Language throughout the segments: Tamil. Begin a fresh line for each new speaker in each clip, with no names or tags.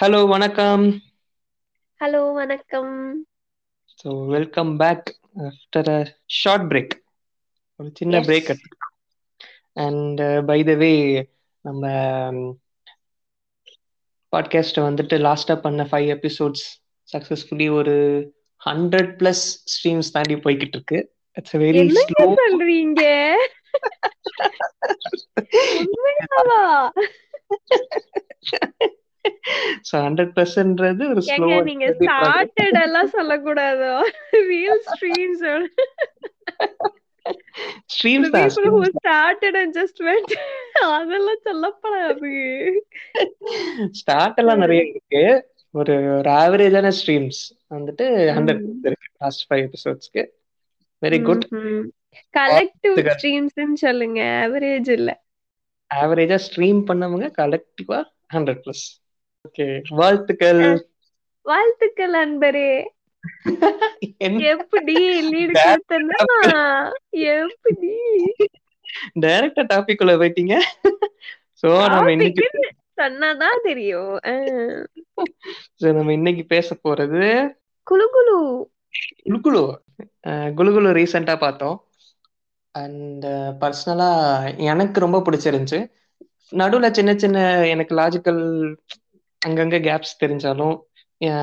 ஹலோ வணக்கம்.
ஹலோ வணக்கம்.
So welcome back after a short break ஒரு சின்ன. பிரேக் எடுத்துக்கிட்டோம் அண்ட் பை த வே நம்ம பாட்காஸ்ட்டை வந்துட்டு லாஸ்ட்டாக பண்ண ஃபைவ் எபிசோட்ஸ் சக்ஸஸ்ஃபுல்லி ஒரு ஹண்ட்ரட் ப்ளஸ் ஸ்ட்ரீம்ஸ் தாண்டி போய்கிட்டு இருக்கு. இட்ஸ் வெரி ஸ்லோ ஹண்ட்ரட் ப்ளஸ்ன்றது ஒரு ஸ்லோ
நீங்க ஸ்டார்டட் எல்லாம் சொல்லக்கூடாதோ? ரியல் ஸ்ட்ரீம்ஸ்
தான்
just went அதெல்லாம் சொல்லப்படாது.
ஸ்டார்ட் எல்லாம் நிறைய இருக்கு. ஒரு ஒரு ஆவரேஜான ஸ்ட்ரீம்ஸ் வந்துட்டு ஹண்ட்ரட்
ம்.
இருக்கு லாஸ்ட் ஃபைவ் எபிசோட்ஸ்க்கு வெரி குட்
கலெக்டிவ்
வாழ்த்துக்கள்.
ஸ்ட்ரீம்ஸ் சொல்லுங்க. ஆவரேஜ் இல்ல.
ஆவரேஜா ஸ்ட்ரீம் பண்ணவங்க கலெக்டிவா ஹண்ட்ரட் பிளஸ் ஓகே வாழ்த்துக்கள்.
வாழ்த்துக்கள் அன்பரே. எப்படி லீடு கொடுத்தனா எப்படி?
டைரக்டா டாபிக் உள்ள போயிட்டீங்க. சோ நம்ம இன்னைக்கு
சொன்னாதான் தெரியும்.
so நம்ம இன்னைக்கு பேச போறது குலுகுலு அஹ் குலுகுலு ரீசெண்டா பார்த்தோம். அண்ட் பர்சனலா எனக்கு ரொம்ப பிடிச்சிருந்துச்சு. நடுவுல சின்ன சின்ன எனக்கு லாஜிக்கல் அங்கங்க கேப்ஸ் தெரிஞ்சாலும்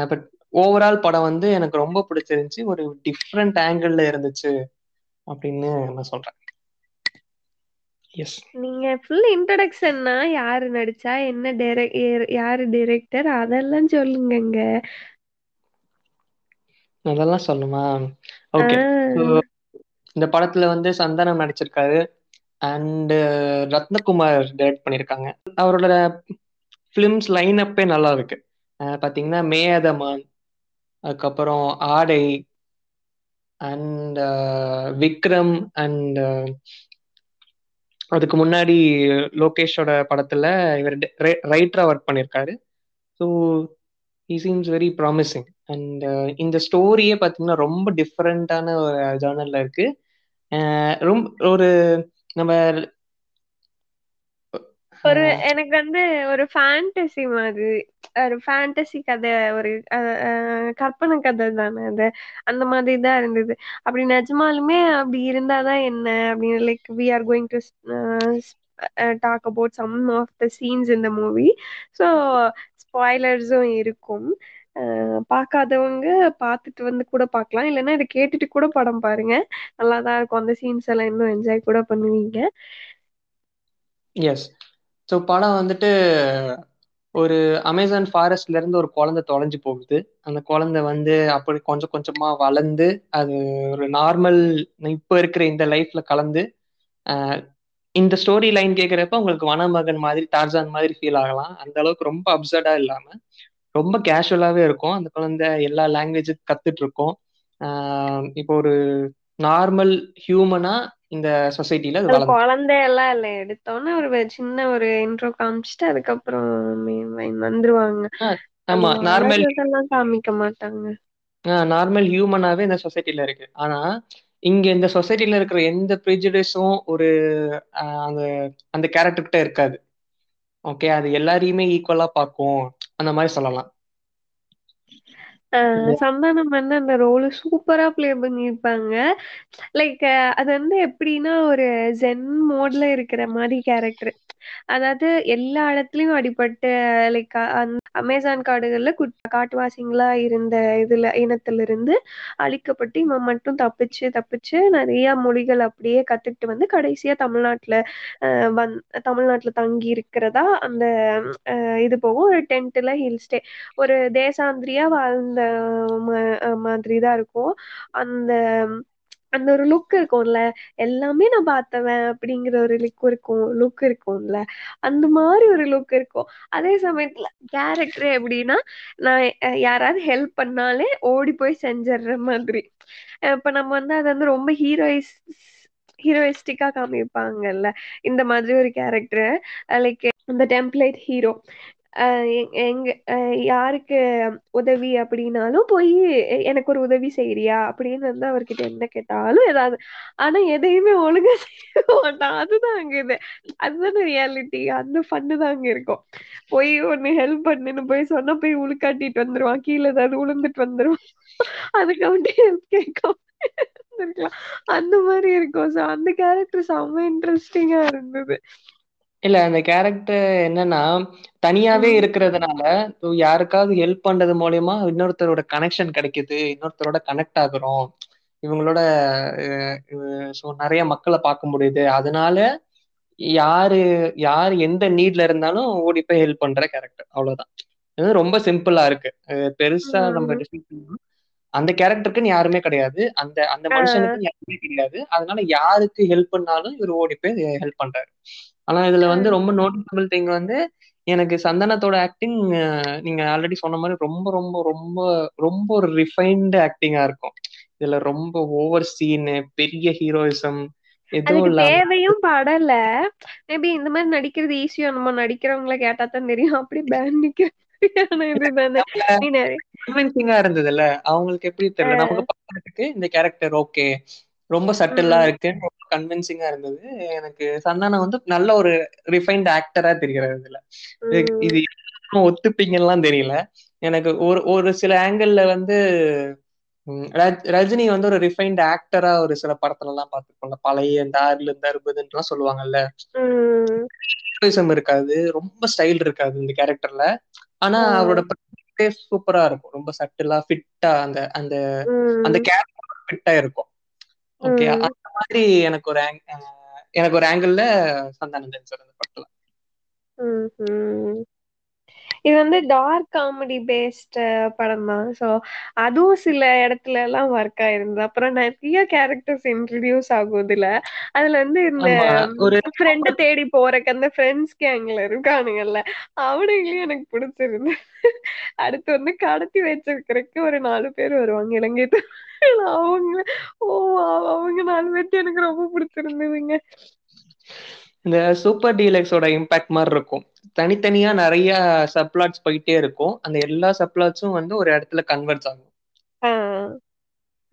பட் ஓவரால் படம் வந்து எனக்கு ரொம்ப பிடிச்சிருந்துச்சு. ஒரு டிஃப்ரெண்ட் ஆங்கிள் இருந்துச்சு அப்படின்னு நான் சொல்றேன். எஸ்
நீங்க ஃபுல் இன்ட்ரடக்ஷன்னா யாரு நடிச்சா என்ன டைரக்ட் யாரு டைரக்டர் அதெல்லாம் சொல்லுங்கங்க.
அதெல்லாம் சொல்லுமா ஓகே. இந்த படத்துல வந்து சந்தானம் நடிச்சிருக்காரு. அண்ட் uh, ரத்னகுமார் டைரக்ட் பண்ணியிருக்காங்க அவரோட ஃபிலிம்ஸ் லைன் அப்பே நல்லா இருக்கு. அஹ் பாத்தீங்கன்னா மேயதமான் அதுக்கப்புறம் ஆடை and uh, Vikram and uh, அதுக்கு முன்னாடி லோகேஷோட படத்துல இவர் ரைட்டரா ஒர்க் பண்ணியிருக்காரு so he seems very promising and இந்த ஸ்டோரியே பார்த்தீங்கன்னா ரொம்ப டிஃப்ரெண்டான ஒரு ஜேர்னல்ல இருக்கு. ரொம்ப ஒரு நம்ம
ஒரு எனக்கு வந்து ஒரு ஃபேண்டசி மாதிரி ஒரு ஃபேண்டசி கதை ஒரு அஹ், கற்பனை கதை தானே அது. அந்த மாதிரி தான் இருந்தது. அப்படி நிஜமாலுமே அப்படி இருந்தாதான் என்ன? அப்படின்னு like we are going to talk about some of the scenes இந்த மூவி ஸோ ஸ்பாய்லர்ஸும் இருக்கும். பார்க்காதவங்க பார்த்துட்டு வந்து கூட பார்க்கலாம் இல்லைன்னா இதை கேட்டுட்டு கூட படம் பாருங்க. நல்லா தான் இருக்கும். அந்த சீன்ஸ் எல்லாம் இன்னும் என்ஜாய் கூட பண்ணுவீங்க.
எஸ் ஸோ படம் வந்துட்டு ஒரு அமேசான் ஃபாரஸ்ட்ல இருந்து ஒரு குழந்தை தொலைஞ்சு போகுது. அந்த குழந்தை வந்து அப்படி கொஞ்சம் கொஞ்சமா வளர்ந்து அது ஒரு நார்மல் இப்போ இருக்கிற இந்த லைஃப்ல கலந்து இந்த ஸ்டோரி லைன் கேட்குறப்ப உங்களுக்கு வனமகன் மாதிரி டார்ஜான் மாதிரி ஃபீல் ஆகலாம். அந்த அளவுக்கு ரொம்ப அப்சர்டா இல்லாம ரொம்ப கேஷுவலாவே இருக்கும். அந்த குழந்தை எல்லா லாங்குவேஜும் கத்துட்டு இருக்கும் இப்போ ஒரு நார்மல் ஹியூமனா இந்த சொசைட்டில
குழந்தை எல்லாம் இல்ல. எடுத்தோன்னே ஒரு சின்ன ஒரு இன்ட்ரோ காமிச்சிட்டு அதுக்கப்புறம் வந்துருவாங்க.
ஆமா. நார்மல்
காமிக்க மாட்டாங்க.
நார்மல் ஹியூமனாவே இந்த சொசைட்டில இருக்கு. ஆனா இங்க இந்த சொசைட்டில இருக்கிற எந்த ப்ரிஜுடிஸும் ஒரு அந்த அந்த கேரக்டர்கிட்ட இருக்காது. ஓகே அது எல்லாரையுமே ஈக்குவலா பார்க்கும். அந்த மாதிரி சொல்லலாம்.
ஆஹ் சந்தானம் வந்து அந்த ரோல் சூப்பரா பிளே பண்ணியிருப்பாங்க. லைக் அது வந்து எப்படின்னா ஒரு ஜென் மோட்ல இருக்கிற மாதிரி கேரக்டர் அதாவது எல்லா இடத்துலயும் அடிபட்டு லைக் அமேசான் காடுகள்ல குட்- காட்டுவாசிங்களா இருந்த இதுல இனத்துல இருந்து அழிக்கப்பட்டு இவன் மட்டும் தப்பிச்சு தப்பிச்சு நிறைய மொழிகள் அப்படியே கத்துக்கிட்டு வந்து கடைசியா தமிழ்நாட்டுல ஆஹ் வந் தமிழ்நாட்டுல தங்கி இருக்கிறதா அந்த ஆஹ் இது போகும். ஒரு டென்ட்ல ஹில் ஸ்டே ஒரு தேசாந்திரியா வாழ்ந்த ம- மாதிரி தான் இருக்கும். அந்த அந்த ஒரு லுக் இருக்கும்ல எல்லாமே நான் பார்த்தவன் அப்படிங்கிற ஒரு லுக் இருக்கும் லுக் இருக்கும்ல. அந்த மாதிரி ஒரு லுக் இருக்கும். அதே சமயத்துல கேரக்டர் எப்படின்னா நான் யாராவது ஹெல்ப் பண்ணாலே ஓடி போய் செஞ்சிடுற மாதிரி. இப்ப நம்ம வந்து அது வந்து ரொம்ப ஹீரோயிஸ் ஹீரோயிஸ்டிக்கா காமிப்பாங்கல்ல இந்த மாதிரி ஒரு கேரக்டர் லைக் இந்த டெம்ப்ளேட் ஹீரோ அஹ் எ எங்க அஹ் யாருக்கு உதவி அப்படின்னாலும் போயி எனக்கு ஒரு உதவி செய்றியா அப்படின்னு வந்து அவர்கிட்ட என்ன கேட்டாலும் ஏதாவது ஆனா எதையுமே ஒழுங்கா செய்ய மாட்டான். அதுதான் அங்க இது. அதுதானே ரியாலிட்டி அந்த ஃபன்னு தான் அங்க இருக்கும். போய் ஒன்னு ஹெல்ப் பண்ணுன்னு போய் சொன்னா போய் உளுக்காட்டிட்டு வந்துருவான். கீழே ஏதாவது உளுந்துட்டு வந்துருவான். அதுக்கு அவன்ட்டு ஹெல்ப் கேட்கும் அந்த மாதிரி இருக்கும். சோ அந்த கேரக்டர் செம்ம இன்ட்ரெஸ்டிங்கா இருந்தது.
இல்ல அந்த கேரக்டர் என்னன்னா தனியாவே
ம்.
இருக்கிறதுனால யாருக்காவது ஹெல்ப் பண்றது மூலியமா இன்னொருத்தரோட கனெக்ஷன் கிடைக்குது இன்னொருத்தரோட கனெக்ட் ஆகுறோம் இவங்களோட ஸோ நிறைய மக்களை பார்க்க முடியுது அதனால யாரு யார் எந்த நீட்ல இருந்தாலும் ஓடி போய் ஹெல்ப் பண்ற கேரக்டர் அவ்வளவுதான் இது ரொம்ப சிம்பிளா இருக்கு அஹ் பெருசா நம்ம
ம்.
decide பண்ணணும். அந்த கேரக்டருக்குன்னு யாருமே கிடையாது அந்த அந்த
ஆ.
மனுஷனுக்கு யாருமே கிடையாது அதனால யாருக்கு ஹெல்ப் பண்ணாலும் இவர் ஓடி போய் ஹெல்ப் பண்றாரு ஆனா இதுல வந்து ரொம்ப நோட்டிசபிள் திங் வந்து எனக்கு சந்தனத்தோட ஆக்டிங் நீங்க ஆல்ரெடி சொன்ன மாதிரி ரொம்ப ரொம்ப ரொம்ப ரொம்ப ஒரு ரிஃபைன்டு ஆக்டிங்கா இருக்கும். இதுல ரொம்ப ஓவர் சீனு பெரிய ஹீரோயிசம்
தேவையும் படல. மேபி இந்த மாதிரி நடிக்கிறது ஈஸியா நம்ம நடிக்கிறவங்கள கேட்டா தான் தெரியும். அப்படி பேன்
இருந்ததுல்ல. அவங்களுக்கு எப்படி தெரியல? நமக்கு இந்த கேரக்டர் ஓகே ரொம்ப சட்டிலா. இருக்கு ரொம்ப கன்வின்சிங்கா இருந்தது எனக்கு சந்தானம் வந்து நல்ல ஒரு ரிஃபைன்ட் ஆக்டரா தெரிகிறது இதுல இது- ஒத்துப்பீங்கலாம் தெரியல எனக்கு ஒரு ஒரு சில ஆங்கிள் வந்து ரஜினி வந்து ஒரு ரிஃபைன்ட் ஆக்டரா ஒரு சில படத்துல எல்லாம் பார்த்துக்கோங்க பழைய இந்த ஆறுல இருந்து அறுபதுன்னு சொல்லுவாங்கல்ல
ம்.
ஹீரோயிசம் இருக்காது ரொம்ப ஸ்டைல் இருக்காது இந்த கேரக்டர்ல ஆனா. அவரோட சூப்பரா இருக்கும் ரொம்ப சட்டிலா ஃபிட்டா அந்த அந்த அந்த. கேரக்டர் ஃபிட்டா இருக்கும் ஓகே. அந்த மாதிரி எனக்கு ஒரு எனக்கு ஒரு ஆங்கிள் சந்தானந்தன் சார் அந்த படத்துல
ம்ஹும். இது வந்து டார்க் காமெடி பேஸ்ட் படம் தான் ஸோ அதுவும் சில இடத்துல எல்லாம் ஒர்க் ஆயிருந்தது. அப்புறம் நிறைய கேரக்டர்ஸ் இன்ட்ரடியூஸ் ஆகும் இதுல அதுல வந்து இந்த ஃப்ரெண்ட தேடி போறக்கு அந்த ஃப்ரெண்ட்ஸ் கேங்ல இருக்கானுங்கல்ல அவனுங்களையும் எனக்கு பிடிச்சிருந்து அடுத்து வந்து கடத்தி வச்சிருக்கிறதுக்கு ஒரு நாலு பேர் வருவாங்க இலங்கை. அவங்க ஓ அவங்க நாலு பேர்த்து எனக்கு ரொம்ப பிடிச்சிருந்ததுங்க.
இந்த சூப்பர் டீலக்ஸோட இம்பாக்ட் மாதிரி இருக்கும். தனித்தனியா நிறைய சப்ளாட்ஸ் போயிட்டே இருக்கும். அந்த எல்லா சப்ளாட்ஸும் வந்து ஒரு இடத்துல கன்வெர்ட்ஸ் ஆகும்.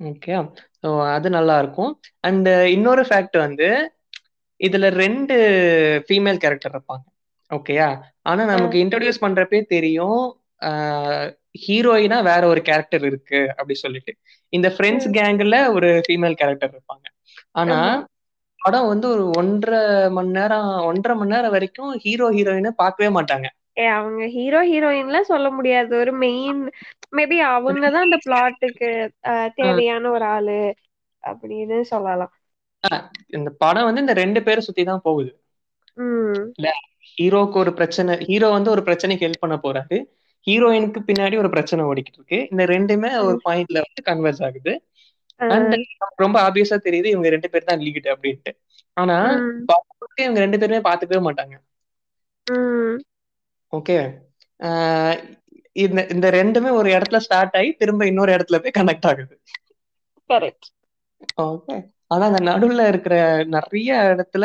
ஓகே ஸோ அது நல்லா இருக்கும். அண்ட் இன்னொரு ஃபேக்ட் வந்து இதுல ரெண்டு ஃபீமேல் கேரக்டர் இருப்பாங்க. ஓகேயா ஆனா நமக்கு இன்ட்ரடியூஸ் பண்றப்பே தெரியும் ஹீரோயினா வேற ஒரு கேரக்டர் இருக்கு அப்படி சொல்லிட்டு. இந்த ஃப்ரெண்ட்ஸ் கேங்ல ஒரு ஃபீமேல் கேரக்டர் இருப்பாங்க. ஆனா. படம் வந்து ஒரு ஒன்றரை மணி நேரம் ஒன்றரை மணி நேரம் வரைக்கும் ஹீரோ ஹீரோயினை பார்க்கவே மாட்டாங்க.
அவங்க ஹீரோ ஹீரோயின்ல சொல்ல முடியாது. ஒரு மெயின் மேபி அவங்க தான் அந்த பிளாட்டுக்கு தேவையான ஒரு ஆளு அப்படின்னு சொல்லலாம்.
இந்த படம் வந்து இந்த ரெண்டு பேரை சுத்தி தான் போகுது. ஹீரோக்கு ஒரு பிரச்சனை ஹீரோ வந்து ஒரு பிரச்சனைக்கு ஹெல்ப் பண்ண போறாரு. ஹீரோயினுக்கு பின்னாடி ஒரு பிரச்சனை ஓடிக்கிட்டு இருக்கு. இந்த ரெண்டுமே ஒரு பாயிண்ட்ல வந்து கன்வெர்ஸ் ஆகுது. ரொம்ப ஆப்வியஸா தெரியுது இவங்க ரெண்டு பேர் தான் லீட் அப்படின்ட்டு. ஆனா இவங்க ரெண்டு பேருமே பாத்துக்கவே மாட்டாங்க. ஓகே. இந்த இந்த ரெண்டுமே ஒரு இடத்துல ஸ்டார்ட் ஆகி திரும்ப இன்னொரு இடத்துல போய் கனெக்ட் ஆகுது.
Correct
okay. ஆனா அந்த நடுவுல இருக்கிற நிறைய இடத்துல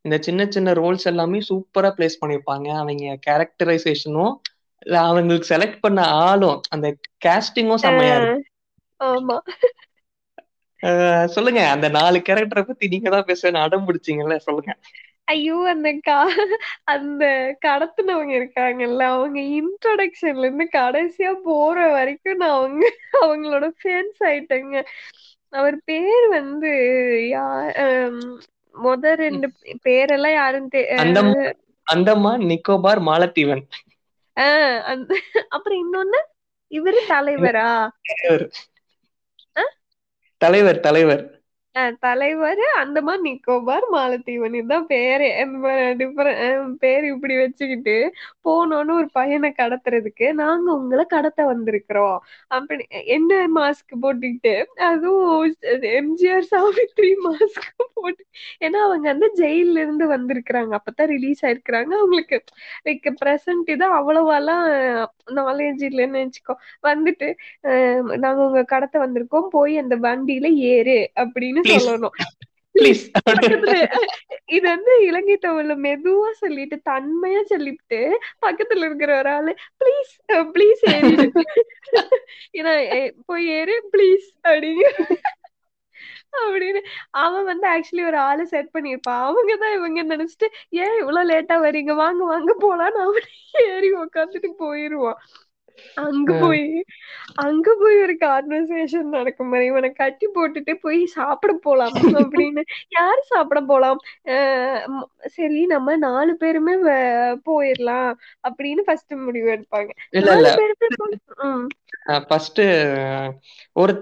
இந்த சின்ன சின்ன ரோல்ஸ் எல்லாமே சூப்பரா பிளேஸ் பண்ணிருப்பாங்க அவங்க கேரக்டரைசேஷனும் அவங்களுக்கு செலக்ட் பண்ண ஆளும் அந்த கேஸ்டிங்கும் செம்மையா இருக்கும்
ஆமா.
சொல்லுங்க. அந்த நாலு கேரக்டரை பத்தி நீங்க தான் பேசுவேன் அடம் பிடிச்சீங்கல்ல சொல்லுங்க.
ஐயோ அந்த கா அந்த கடத்துனவங்க இருக்காங்கல்ல அவங்க இன்ட்ரோடக்ஷன்ல இருந்து கடைசியா போற வரைக்கும் நான் அவங்க அவங்களோட ஃபேன்ஸ் ஆயிட்டேங்க. அவர் பேர் வந்து யா முத ரெண்டு பேரெல்லாம் யாரும்
அந்தமான் நிக்கோபார் மாலத்தீவன்.
ஆஹ் அந்த அப்புறம் இன்னொன்னு இவரு தலைவரா.
தலைவர் தலைவர்.
தலைவர் அந்தமான் நிக்கோபார் மாலத்தீவன். இதுதான் பேரு. பேர் இப்படி வச்சுக்கிட்டு போனோன்னு ஒரு பையனை கடத்துறதுக்கு நாங்க உங்களை கடத்த வந்திருக்கிறோம். அப்படி என்ன மாஸ்க் போட்டுக்கிட்டு அதுவும் எம்ஜிஆர் சாவித்ரி மாஸ்க் போட்டு ஏன்னா அவங்க வந்து ஜெயில இருந்து வந்திருக்கிறாங்க. அப்பதான் ரிலீஸ் ஆயிருக்கிறாங்க. அவங்களுக்கு லைக் ப்ரெசன்ட் இது அவ்வளவாலாம் நாலேஜ் இல்லைன்னு வச்சுக்கோ. வந்துட்டு நாங்க உங்க கடத்த வந்திருக்கோம். போய் அந்த வண்டியில ஏறு அப்படின்னு சொல்லணும். இது வந்து இலங்கை தமிழ்ல மெதுவா சொல்லிட்டு தன்மையா சொல்லிட்டு பக்கத்துல இருக்கிற ஒரு ஆளு ப்ளீஸ் ப்ளீஸ் ஏறிடு ஏன்னா "ஏ, போய் ஏறு ப்ளீஸ் அப்படிங்க அப்படின்னு. அவன் வந்து ஆக்சுவலி ஒரு ஆளு செட் பண்ணியிருப்பான். அவங்கதான் இவங்க நினைச்சிட்டு ஏன் இவ்வளவு லேட்டா வரீங்க வாங்க வாங்க போலான்னு அவன் ஏறி உக்காந்துட்டு போயிருவான். அங்க போய் அங்க போய் ஒரு கான்வர்சேஷன் நடக்கும் மாதிரி இவனை கட்டி போட்டுட்டு போய் சாப்பிட போலாம் அப்படின்னு. யாரு சாப்பிட போலாம்? சரி நம்ம நாலு பேருமே போயிரலாம் அப்படின்னு ஃபர்ஸ்ட் முடிவு எடுப்பாங்க.
இல்ல இல்ல. ஃபர்ஸ்ட் ஒரு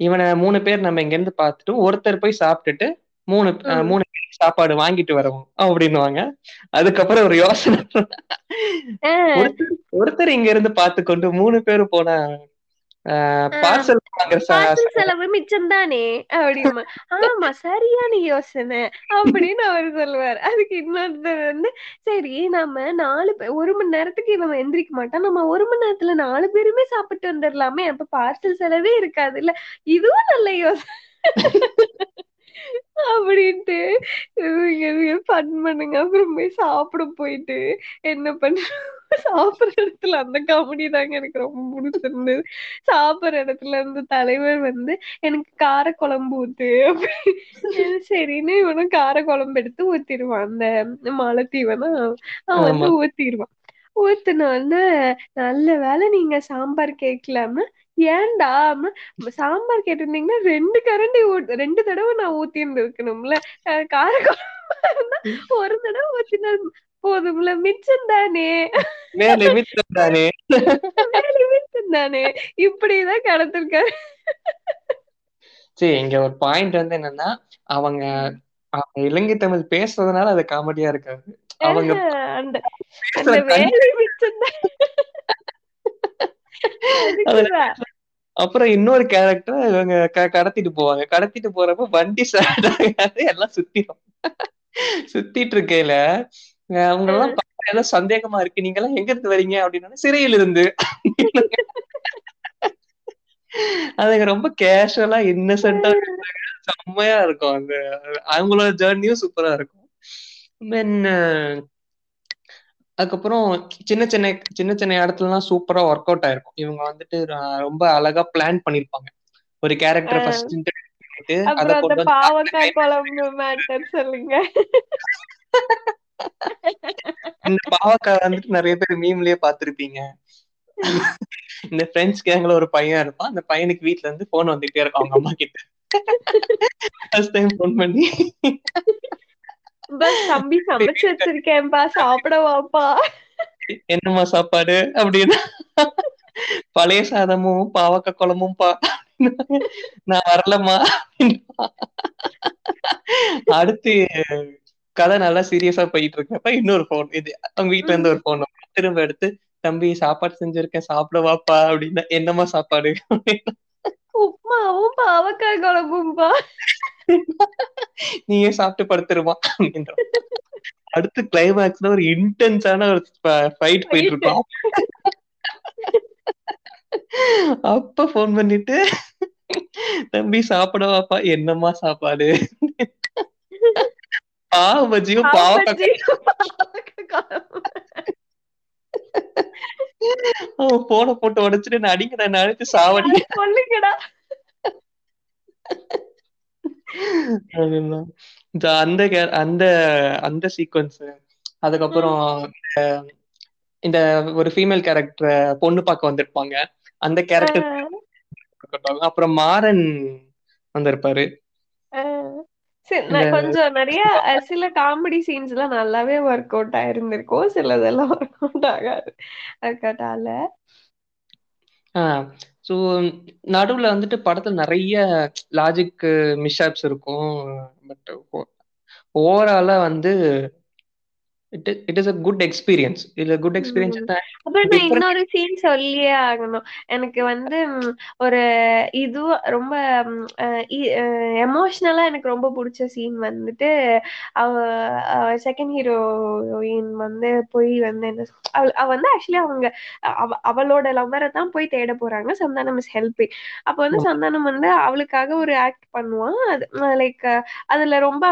இவனை மூணு பேர் நம்ம இங்க இருந்து பார்த்துட்டு ஒருத்தர் போய் சாப்பிட்டுட்டு மூணு. மூணு பேர் சாப்பாடு வாங்கிட்டு வரவும் அப்படின்னுவாங்க. அதுக்கப்புறம் ஒரு யோசனை. ஒருத்தர் இங்க இருந்து பார்த்து கொண்டு மூணு பேர் போனா
பார்சல் செலவு மிச்சம் தானே அப்படின்னு ஆமா சரியான யோசனை அப்படின்னு அவர் சொல்லுவார். அதுக்கு இன்னொருத்தர் வந்து சரி நம்ம நாலு ஒரு மணி நேரத்துக்கு இவன் எந்திரிக்க மாட்டான் நம்ம ஒரு மணி நேரத்துல நாலு பேருமே சாப்பிட்டு வந்துடலாமே அப்ப பார்சல் செலவே இருக்காது இல்ல இதுவும் நல்ல யோசனை. அப்படின்ட்டு ஃபன் பண்ணுங்க. அப்புறம் போய் சாப்பிட போயிட்டு என்ன பண்ண சாப்பிடுற இடத்துல அந்த காமெடி தாங்க எனக்கு ரொம்ப பிடிச்சிருந்தது. சாப்பிடுற இடத்துல இருந்து தலைவர் வந்து எனக்கு கார குழம்பு ஊத்து சரின்னு இவனும் கார குழம்பு எடுத்து ஊத்திடுவான். அந்த மாலத்தீவனா? அவன் வந்து ஊத்திடுவான். ஊத்துனோடனே நல்ல வேளை நீங்க சாம்பார் கேட்கலாம ஏன்டா? சாம்பார் கேட்டிருந்தீங்கன்னா ரெண்டு கரண்டி ரெண்டு தடவை நான் ஊத்தி இருக்கணும்ல அஹ் கார ஒரு தடவை ஊத்தினா போதும்ல. மிச்சம் தானே.
வேலை மிச்சம் தானே.
வேலை மிச்சம் தானே. இப்படிதான் கடத்திருக்காரு.
சரி இங்க ஒரு பாயிண்ட் வந்து என்னன்னா அவங்க அவங்க இலங்கை தமிழ் பேசுறதுனால அது காமெடியா இருக்காது. அவங்க
ஆஹ் அந்த
பேசுற
அந்த
தனி
வேலை மிச்சம் தான்
அதுல
அதுக்குதான்
அப்புறம் இன்னொரு கேரக்டர் இவங்க கடத்திட்டு போவாங்க. கடத்திட்டு போறப்ப வண்டி எல்லாம் சுத்திடும் சுத்திட்டு இருக்கையில அவங்க எல்லாம் ஏதோ சந்தேகமா இருக்கு. நீங்க எல்லாம் எங்க இருந்து வரீங்க அப்படின்னா சிறையில இருந்து. அதுங்க ரொம்ப கேஷுவலா இன்னசென்ட்டா செம்மையா இருக்கும். அந்த அவங்களோட ஜேர்னியும் சூப்பரா இருக்கும். தென் அதுக்கப்புறம் சின்ன சின்ன சின்ன சின்ன இடத்துலலாம் சூப்பரா ஒர்க் அவுட் ஆயிருக்கும். இவங்க வந்துட்டு ரொம்ப அழகா பிளான் பண்ணிருப்பாங்க. ஒரு கேரக்டரை ஃபர்ஸ்ட் பண்ணிட்டு அதை கொண்டு
பாவக்காய் குழம்பு மேட்டர் சொல்லுங்க.
இந்த பாவக்காய் வந்துட்டு நிறைய பேர் மீம்லயே பார்த்திருப்பீங்க. இந்த ஃப்ரெண்ட்ஸ் கேங்ல ஒரு பையன் இருப்பான். அந்த பையனுக்கு வீட்ல இருந்து போன் வந்துட்டே இருக்கும் அவங்க அம்மா கிட்ட. ஃபர்ஸ்ட் டைம் போன் பண்ணி.
பஸ் தம்பி சமைச்சு வச்சிருக்கேன்பா சாப்பிட வாப்பா
என்னம்மா சாப்பாடு? அப்படின்னு பழைய சாதமும் பாவக்க குழம்பும் பா நான் வரலம்மா. அடுத்து கதை நல்லா சீரியஸா போயிட்டு இருக்கப்ப இன்னொரு போன் இது அவங்க வீட்டுல இருந்து ஒரு போன் திரும்ப எடுத்து தம்பி சாப்பாடு செஞ்சிருக்கேன் சாப்பிட வாப்பா அப்படின்னா என்னம்மா சாப்பாடு?
உப்மாவும் பாவக்காய் குழம்பும்பா
நீயே சாப்பிட்டு படுத்துருமா அடுத்து கிளைமேக்ஸ்ல ஒரு இன்டென்ஸான ஒரு ஃபைட் போயிட்டு இருக்கோம். அப்ப போன் பண்ணிட்டு தம்பி சாப்பிட வாப்பா. என்னம்மா சாப்பாடு? பாவ பஜ்ஜியும் பாவக்காய் அவன் போனை போட்டு உடைச்சிட்டு நான் அடிக்கிறேன் நான் அடிச்சு சாவடி.
சொல்லுங்கடா.
அந்த அந்த அந்த சீக்வன்ஸ் அதுக்கப்புறம் இந்த- இந்த ஒரு ஃபீமேல் கேரக்டர் பொண்ணு பார்க்க வந்திருப்பாங்க. அந்த கேரக்டர் அப்புறம் மாறன் வந்திருப்பாரு.
கொஞ்சம் நிறைய சில காமெடி சீன்ஸ் எல்லாம் நல்லாவே ஒர்க் அவுட் ஆயிருந்திருக்கும். சிலதெல்லாம் ஒர்க் அவுட் ஆகாது. ஆகல
ஸோ நடுவுல வந்துட்டு படத்துல நிறைய லாஜிக் மிஸ்ஷாப்ஸ் இருக்கும். பட் ஓவராலா வந்து it is a good experience இதுல குட் எக்ஸ்பீரியன்ஸ்.
அப்புறம் நான் இன்னொரு சீன் சொல்லியே ஆகணும். எனக்கு வந்து ஒரு இது ரொம்ப எமோஷ்னலா எனக்கு ரொம்ப பிடிச்ச சீன் வந்துட்டு அவ செகண்ட் ஹீரோயின் வந்து போய் வந்து என்ன அவ வந்து ஆக்சுவலி அவங்க அவ அவளோட லவ்வரை தான் போய் தேட போறாங்க. சந்தானம் இஸ் ஹெல்பிங் அப்ப வந்து சந்தானம் வந்து அவளுக்காக ஒரு ஆக்ட் பண்ணுவான் லைக் அதுல ரொம்ப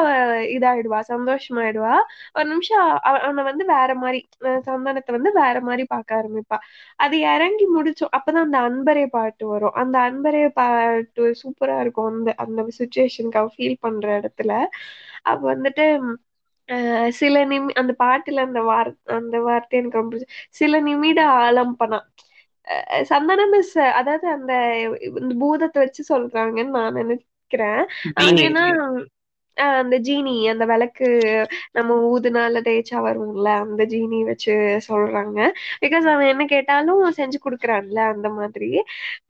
இதாயிடுவா சந்தோஷமாயிடுவா. ஒரு நிமிஷம் அவனை வந்து வேற மாதிரி சந்தானத்தை வந்து வேற மாதிரி பார்க்க ஆரம்பிப்பா. அது இறங்கி முடிச்சோம் அப்பதான் அந்த அன்பரே பாட்டு வரும். அந்த அன்பரே பாட்டு சூப்பரா இருக்கும். அந்த அந்த சுச்சுவேஷனுக்கு அவ ஃபீல் பண்ற இடத்துல. அப்ப வந்துட்டு சில நிமி அந்த பாட்டுல அந்த வார் அந்த வார்த்தை எனக்கு ரொம்ப சில நிமிட ஆலம்பனா அஹ் சந்தனம் மிஸ் அதாவது அந்த இந்த பூதத்தை வச்சு சொல்றாங்கன்னு நான் நினைக்கிறேன். ஏன்னா அஹ் அந்த ஜீனி அந்த விளக்கு நம்ம ஊதுனால தேய்ச்சா வரும்ல அந்த ஜீனி வச்சு சொல்றாங்க. பிகாஸ் அவன் என்ன கேட்டாலும் செஞ்சு கொடுக்குறான்ல அந்த மாதிரி.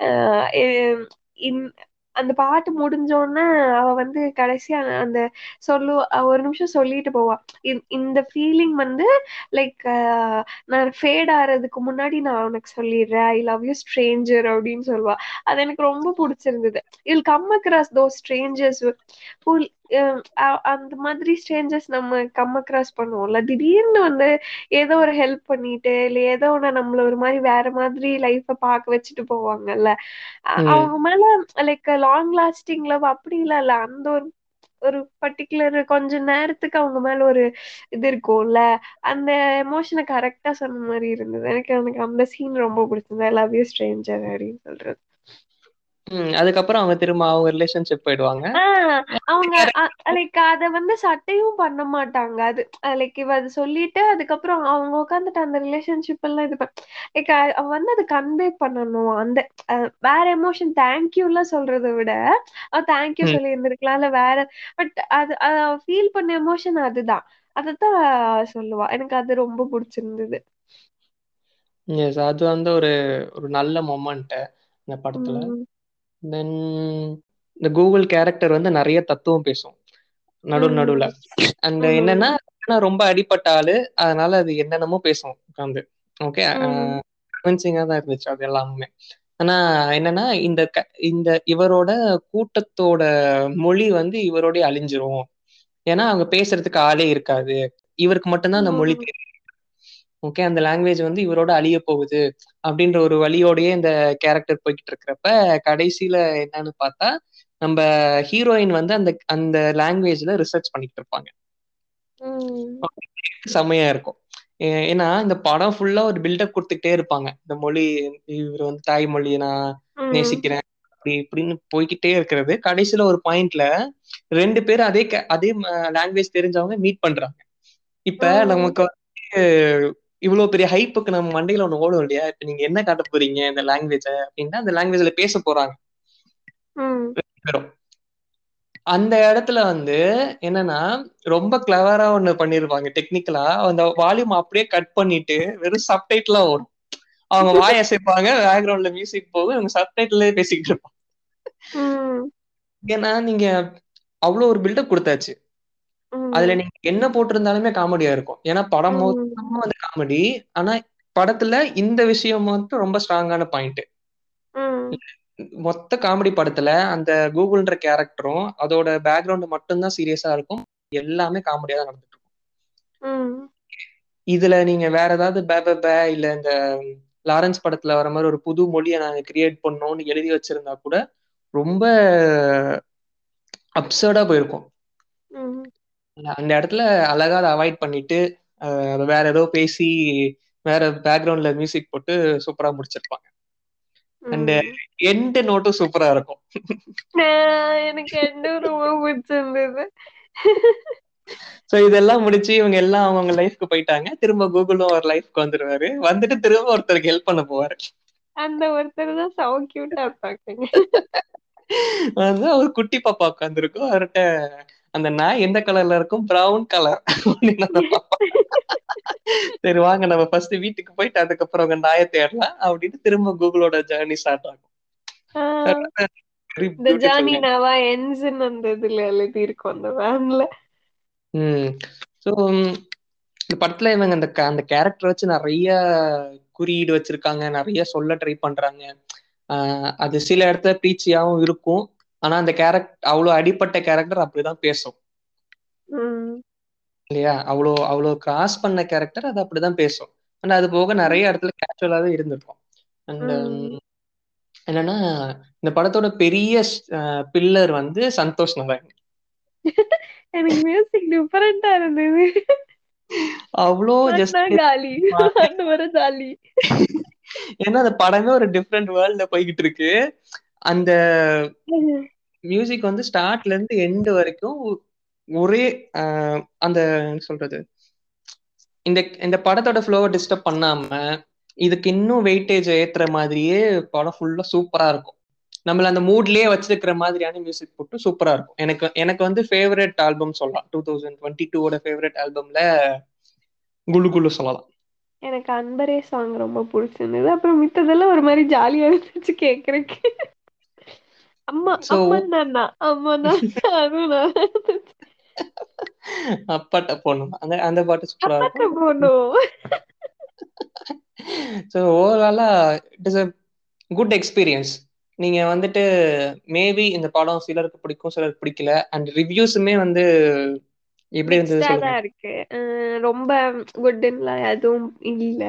அஹ் எ- இன்- அந்த பாட்டு முடிஞ்சோடனே அவ வந்து கடைசியா அந்த சொல்லு ஒரு நிமிஷம் சொல்லிட்டு போவா. இந்த- இந்த ஃபீலிங் வந்து லைக் நான் ஃபேட் ஆறதுக்கு முன்னாடி நான் உனக்கு சொல்லிடுறேன் ஐ லவ் யூ ஸ்ட்ரேஞ்சர் அப்படின்னு சொல்லுவா. அது எனக்கு ரொம்ப பிடிச்சிருந்தது. I'll come across those strangers அந்த மாதிரி ஸ்ட்ரேஞ்சர்ஸ் நம்ம கம் அக்ராஸ் பண்ணுவோம்ல. திடீர்னு வந்து ஏதோ ஒரு ஹெல்ப் பண்ணிட்டு இல்ல ஏதோ ஒண்ணு நம்மள ஒரு மாதிரி வேற மாதிரி லைஃப பார்க்க வச்சுட்டு போவாங்கல்ல. அவங்க மேல லைக் லாங் லாஸ்டிங் லவ் அப்படிலாம் இல்ல அந்த ஒரு ஒரு பர்டிகுலர் கொஞ்ச நேரத்துக்கு அவங்க மேல ஒரு இது இருக்கும்ல. அந்த எமோஷனை கரெக்டா சொன்ன மாதிரி இருந்தது. எனக்கு எனக்கு அந்த சீன் ரொம்ப பிடிச்சது. ஐ லவ் யூ ஸ்ட்ரேஞ்சர் அப்படின்னு சொல்றது.
அதுக்கப்புறம் அவங்க திரும்ப அவங்க ரிலேஷன்ஷிப் போயிடுவாங்க.
அவங்க லைக் அத வந்து சட்டையும் பண்ண மாட்டாங்க. அது லைக் இவ அது சொல்லிட்டு அதுக்கப்புறம் அவங்க உட்காந்துட்டு அந்த ரிலேஷன்ஷிப் எல்லாம் இது லைக் அவ வந்து அது கன்வே பண்ணணும். அந்த வேற எமோஷன் தேங்க்யூ எல்லாம் சொல்றதை விட அவ தேங்க்யூ. சொல்லி இருந்திருக்கலாம் இல்ல வேற பட் அது ஃபீல் பண்ண எமோஷன் அதுதான். அதத்தான் சொல்லுவா. எனக்கு அது ரொம்ப பிடிச்சிருந்தது.
எஸ் அது வந்து ஒரு ஒரு நல்ல மொமெண்ட் இந்த படத்துல. தென் இந்த கூகுள் கேரக்டர் வந்து நிறைய தத்துவம் பேசும். நடு நடுவுல.
உம்
என்னன்னா ரொம்ப அடிப்பட்ட ஆளு. அதனால அது என்னென்னமோ பேசும் உட்காந்து ஓகே கன்வின்சிங்கா தான் இருந்துச்சு அது எல்லாமே ஆனா என்னன்னா இந்த இந்த இவரோட கூட்டத்தோட மொழி வந்து இவரோடய அழிஞ்சிரும். ஏன்னா அவங்க பேசுறதுக்கு ஆளே இருக்காது. இவருக்கு மட்டும்தான் அந்த மொழி தெரியும். ஓகே அந்த லாங்குவேஜ் வந்து இவரோட அழிய போகுது அப்படின்ற ஒரு வழியோடயே இந்த கேரக்டர் போய்கிட்டு இருக்கிறப்ப கடைசியில என்னன்னு பார்த்தா நம்ம ஹீரோயின் வந்து அந்த அந்த லாங்குவேஜ்ல ரிசர்ச் பண்ணிட்டு இருப்பாங்க. செம்மையா இருக்கும். ஏன்னா இந்த படம் ஃபுல்லா ஒரு பில்டப் கொடுத்துக்கிட்டே இருப்பாங்க. இந்த மொழி இவர் வந்து தாய்மொழியை நான் நேசிக்கிறேன் அப்படி இப்படின்னு போய்கிட்டே இருக்கிறது. கடைசியில ஒரு பாயிண்ட்ல ரெண்டு பேரும் அதே அதே லாங்குவேஜ் தெரிஞ்சவங்க மீட் பண்றாங்க. இப்ப நமக்கு வந்து இவ்வளவு பெரிய ஹைப்புக்கு நம்ம மண்டையில ஒண்ணு ஓடும் இல்லையா? இப்ப நீங்க என்ன காட்ட போறீங்க இந்த லாங்குவேஜ அப்படின்னா அந்த லாங்குவேஜ்ல பேச போறாங்க. அந்த இடத்துல வந்து என்னன்னா ரொம்ப கிளவரா ஒண்ணு பண்ணிருப்பாங்க. டெக்னிக்கலா அந்த வால்யூம் அப்படியே கட் பண்ணிட்டு வெறும் சப்டைட்டிலா வரும் அவங்க வாய் அசைப்பாங்க பேக்ரவுண்ட்ல மியூசிக் போகும் இவங்க சப்டைட்டிலே பேசிக்கிட்டு இருப்பாங்க. ஏன்னா நீங்க அவ்வளவு ஒரு பில்டப் கொடுத்தாச்சு. அதுல நீங்க என்ன போட்டிருந்தாலுமே காமெடியா இருக்கும். ஏன்னா படம் மொத்தமா காமெடி. ஆனா படத்துல இந்த விஷயம் மட்டும் ரொம்ப ஸ்ட்ராங்கான பாயிண்ட். மொத்த காமெடி படத்துல அந்த கூகுள்ன்ற கேரக்டரும் அதோட பேக்ரவுண்ட் மட்டும்தான் சீரியஸா இருக்கும். எல்லாமே காமெடியா தான் நடந்துட்டு இருக்கும். இதுல நீங்க வேற ஏதாவது பே பே இல்ல இந்த லாரன்ஸ் படத்துல வர மாதிரி ஒரு புது மொழியை நாங்க கிரியேட் பண்ணோம்னு எழுதி வச்சிருந்தா கூட ரொம்ப அப்சர்டா போயிருக்கும். அந்த இடத்துல அழகா அதை அவாய்ட் பண்ணிட்டு வேற ஏதோ பேசி வேற பேக்ரவுண்ட்ல மியூசிக் போட்டு சூப்பரா முடிச்சிருப்பாங்க. அண்ட் எண்ட் நோட்டும் சூப்பரா இருக்கும்.
எனக்கு என்ன ரொம்ப பிடிச்சிருந்தது.
சோ இதெல்லாம் முடிச்சு இவங்க எல்லாம் அவங்க லைஃப்க்கு போயிட்டாங்க. திரும்ப கூகுளும் ஒரு லைஃப்க்கு வந்துருவாரு. வந்துட்டு திரும்ப ஒருத்தருக்கு ஹெல்ப் பண்ண போவாரு.
அந்த ஒருத்தர் தான் சவு கியூட்டா இருப்பாங்க.
வந்து ஒரு குட்டி பாப்பா உட்காந்துருக்கும் அவர்கிட்ட அந்த நாய் எந்த கலர்ல இருக்கும்? பிரவுன் கலர் சரி வாங்க நம்ம ஃபர்ஸ்ட் வீட்டுக்கு போயிட்டு அதுக்கப்புறம் உங்க நாயை தேடலாம் அப்படின்னு திரும்ப கூகுளோட ஜேர்னி ஸ்டார்ட் ஆகும்.
நாவா என்ஜின் அந்த இதுல எழுதி இருக்கும் அந்த வேன்ல
ம். ஸோ இந்த படத்துல இவங்க அந்த அந்த கேரக்டர் வச்சு நிறைய குறியீடு வச்சிருக்காங்க நிறைய சொல்ல ட்ரை பண்றாங்க. அது சில இடத்துல பீச்சியாவும் இருக்கும். ஆனா அந்த கேரக்டர் அவ்வளவு அடிப்பட்ட கேரக்டர் அப்படிதான் பேசும். இல்லையா? அவ்வளோ அவ்வளோ கிராஸ் பண்ண கேரக்டர் அது அப்படிதான் பேசும். ஆனா அது போக நிறைய இடத்துல கேஷுவலாவே இருந்திருக்கும். அண்ட்
ம்.
என்னன்னா இந்த படத்தோட பெரிய பில்லர் வந்து சந்தோஷ் நாராயண்
எனக்கு மியூசிக் டிஃபரெண்டா இருந்தது.
அவ்வளோ ஜஸ்ட்
காலி.
ஏன்னா அந்த படமே ஒரு டிஃப்ரெண்ட் வேர்ல்ட்ல போய்கிட்டு இருக்கு. அந்த மியூசிக் வந்து ஸ்டார்ட்ல இருந்து எண்ட் வரைக்கும் ஒரே அந்த சொல்றது? இந்த இந்த படத்தோட ஃப்ளோவை டிஸ்டர்ப் பண்ணாம இதுக்கு இன்னும் வெயிட்டேஜ் ஏத்துற மாதிரியே படம் ஃபுல்லா சூப்பரா இருக்கும். நம்மள அந்த மூட்லயே வச்சிருக்கிற மாதிரியான மியூசிக் போட்டு சூப்பரா இருக்கும். எனக்கு எனக்கு வந்து ஃபேவரட் ஆல்பம் சொல்லலாம். டூ தௌசண்ட் டுவெண்ட்டி டூவோட ஃபேவரட் ஆல்பம்ல குலு குலு சொல்லலாம்.
எனக்கு அன்பரே சாங் ரொம்ப பிடிச்சிருந்தது. அப்புறம் மித்ததெல்லாம் ஒரு மாதிரி ஜாலியா இருந்துச்சு கேக்குறதுக்கு. அம்மா இருந்துச்சு.
அப்பாட்ட போகணும் அந்த அந்த பாட்டு சூப்பரா இருக்கும்.
போகணும்
ஸோ ஓவராலா it is a good experience நீங்க வந்துட்டு மேபி இந்த படம் சிலருக்கு பிடிக்கும் சிலருக்கு பிடிக்கல. அண்ட் ரிவ்யூஸுமே வந்து எப்படி இருந்தது
இருக்கு. ரொம்ப குட்லாம் எதுவும் இல்ல.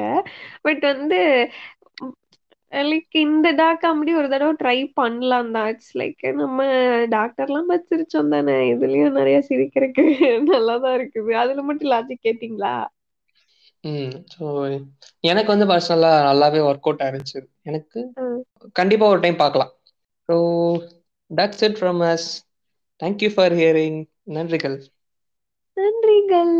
பட் வந்து லைக் இந்த டாக் காமெடி ஒரு தடவை ட்ரை பண்ணலாம் தான். லைக் நம்ம டாக்டர்லாம் பார்த்து சிரிச்சோம் தானே. இதுலயும் நிறைய சிரிக்கிறதுக்கு நல்லா தான் இருக்குது. அதுல மட்டும் லாஜிக் கேட்டிங்களா?
ம் ஸோ எனக்கு வந்து பர்சனலா நல்லாவே ஒர்க் அவுட் ஆயிருச்சு. எனக்கு
ம்.
கண்டிப்பா ஒரு டைம் பார்க்கலாம். So that's it from us thank you for hearing நன்றிகள்.
நன்றிகள்.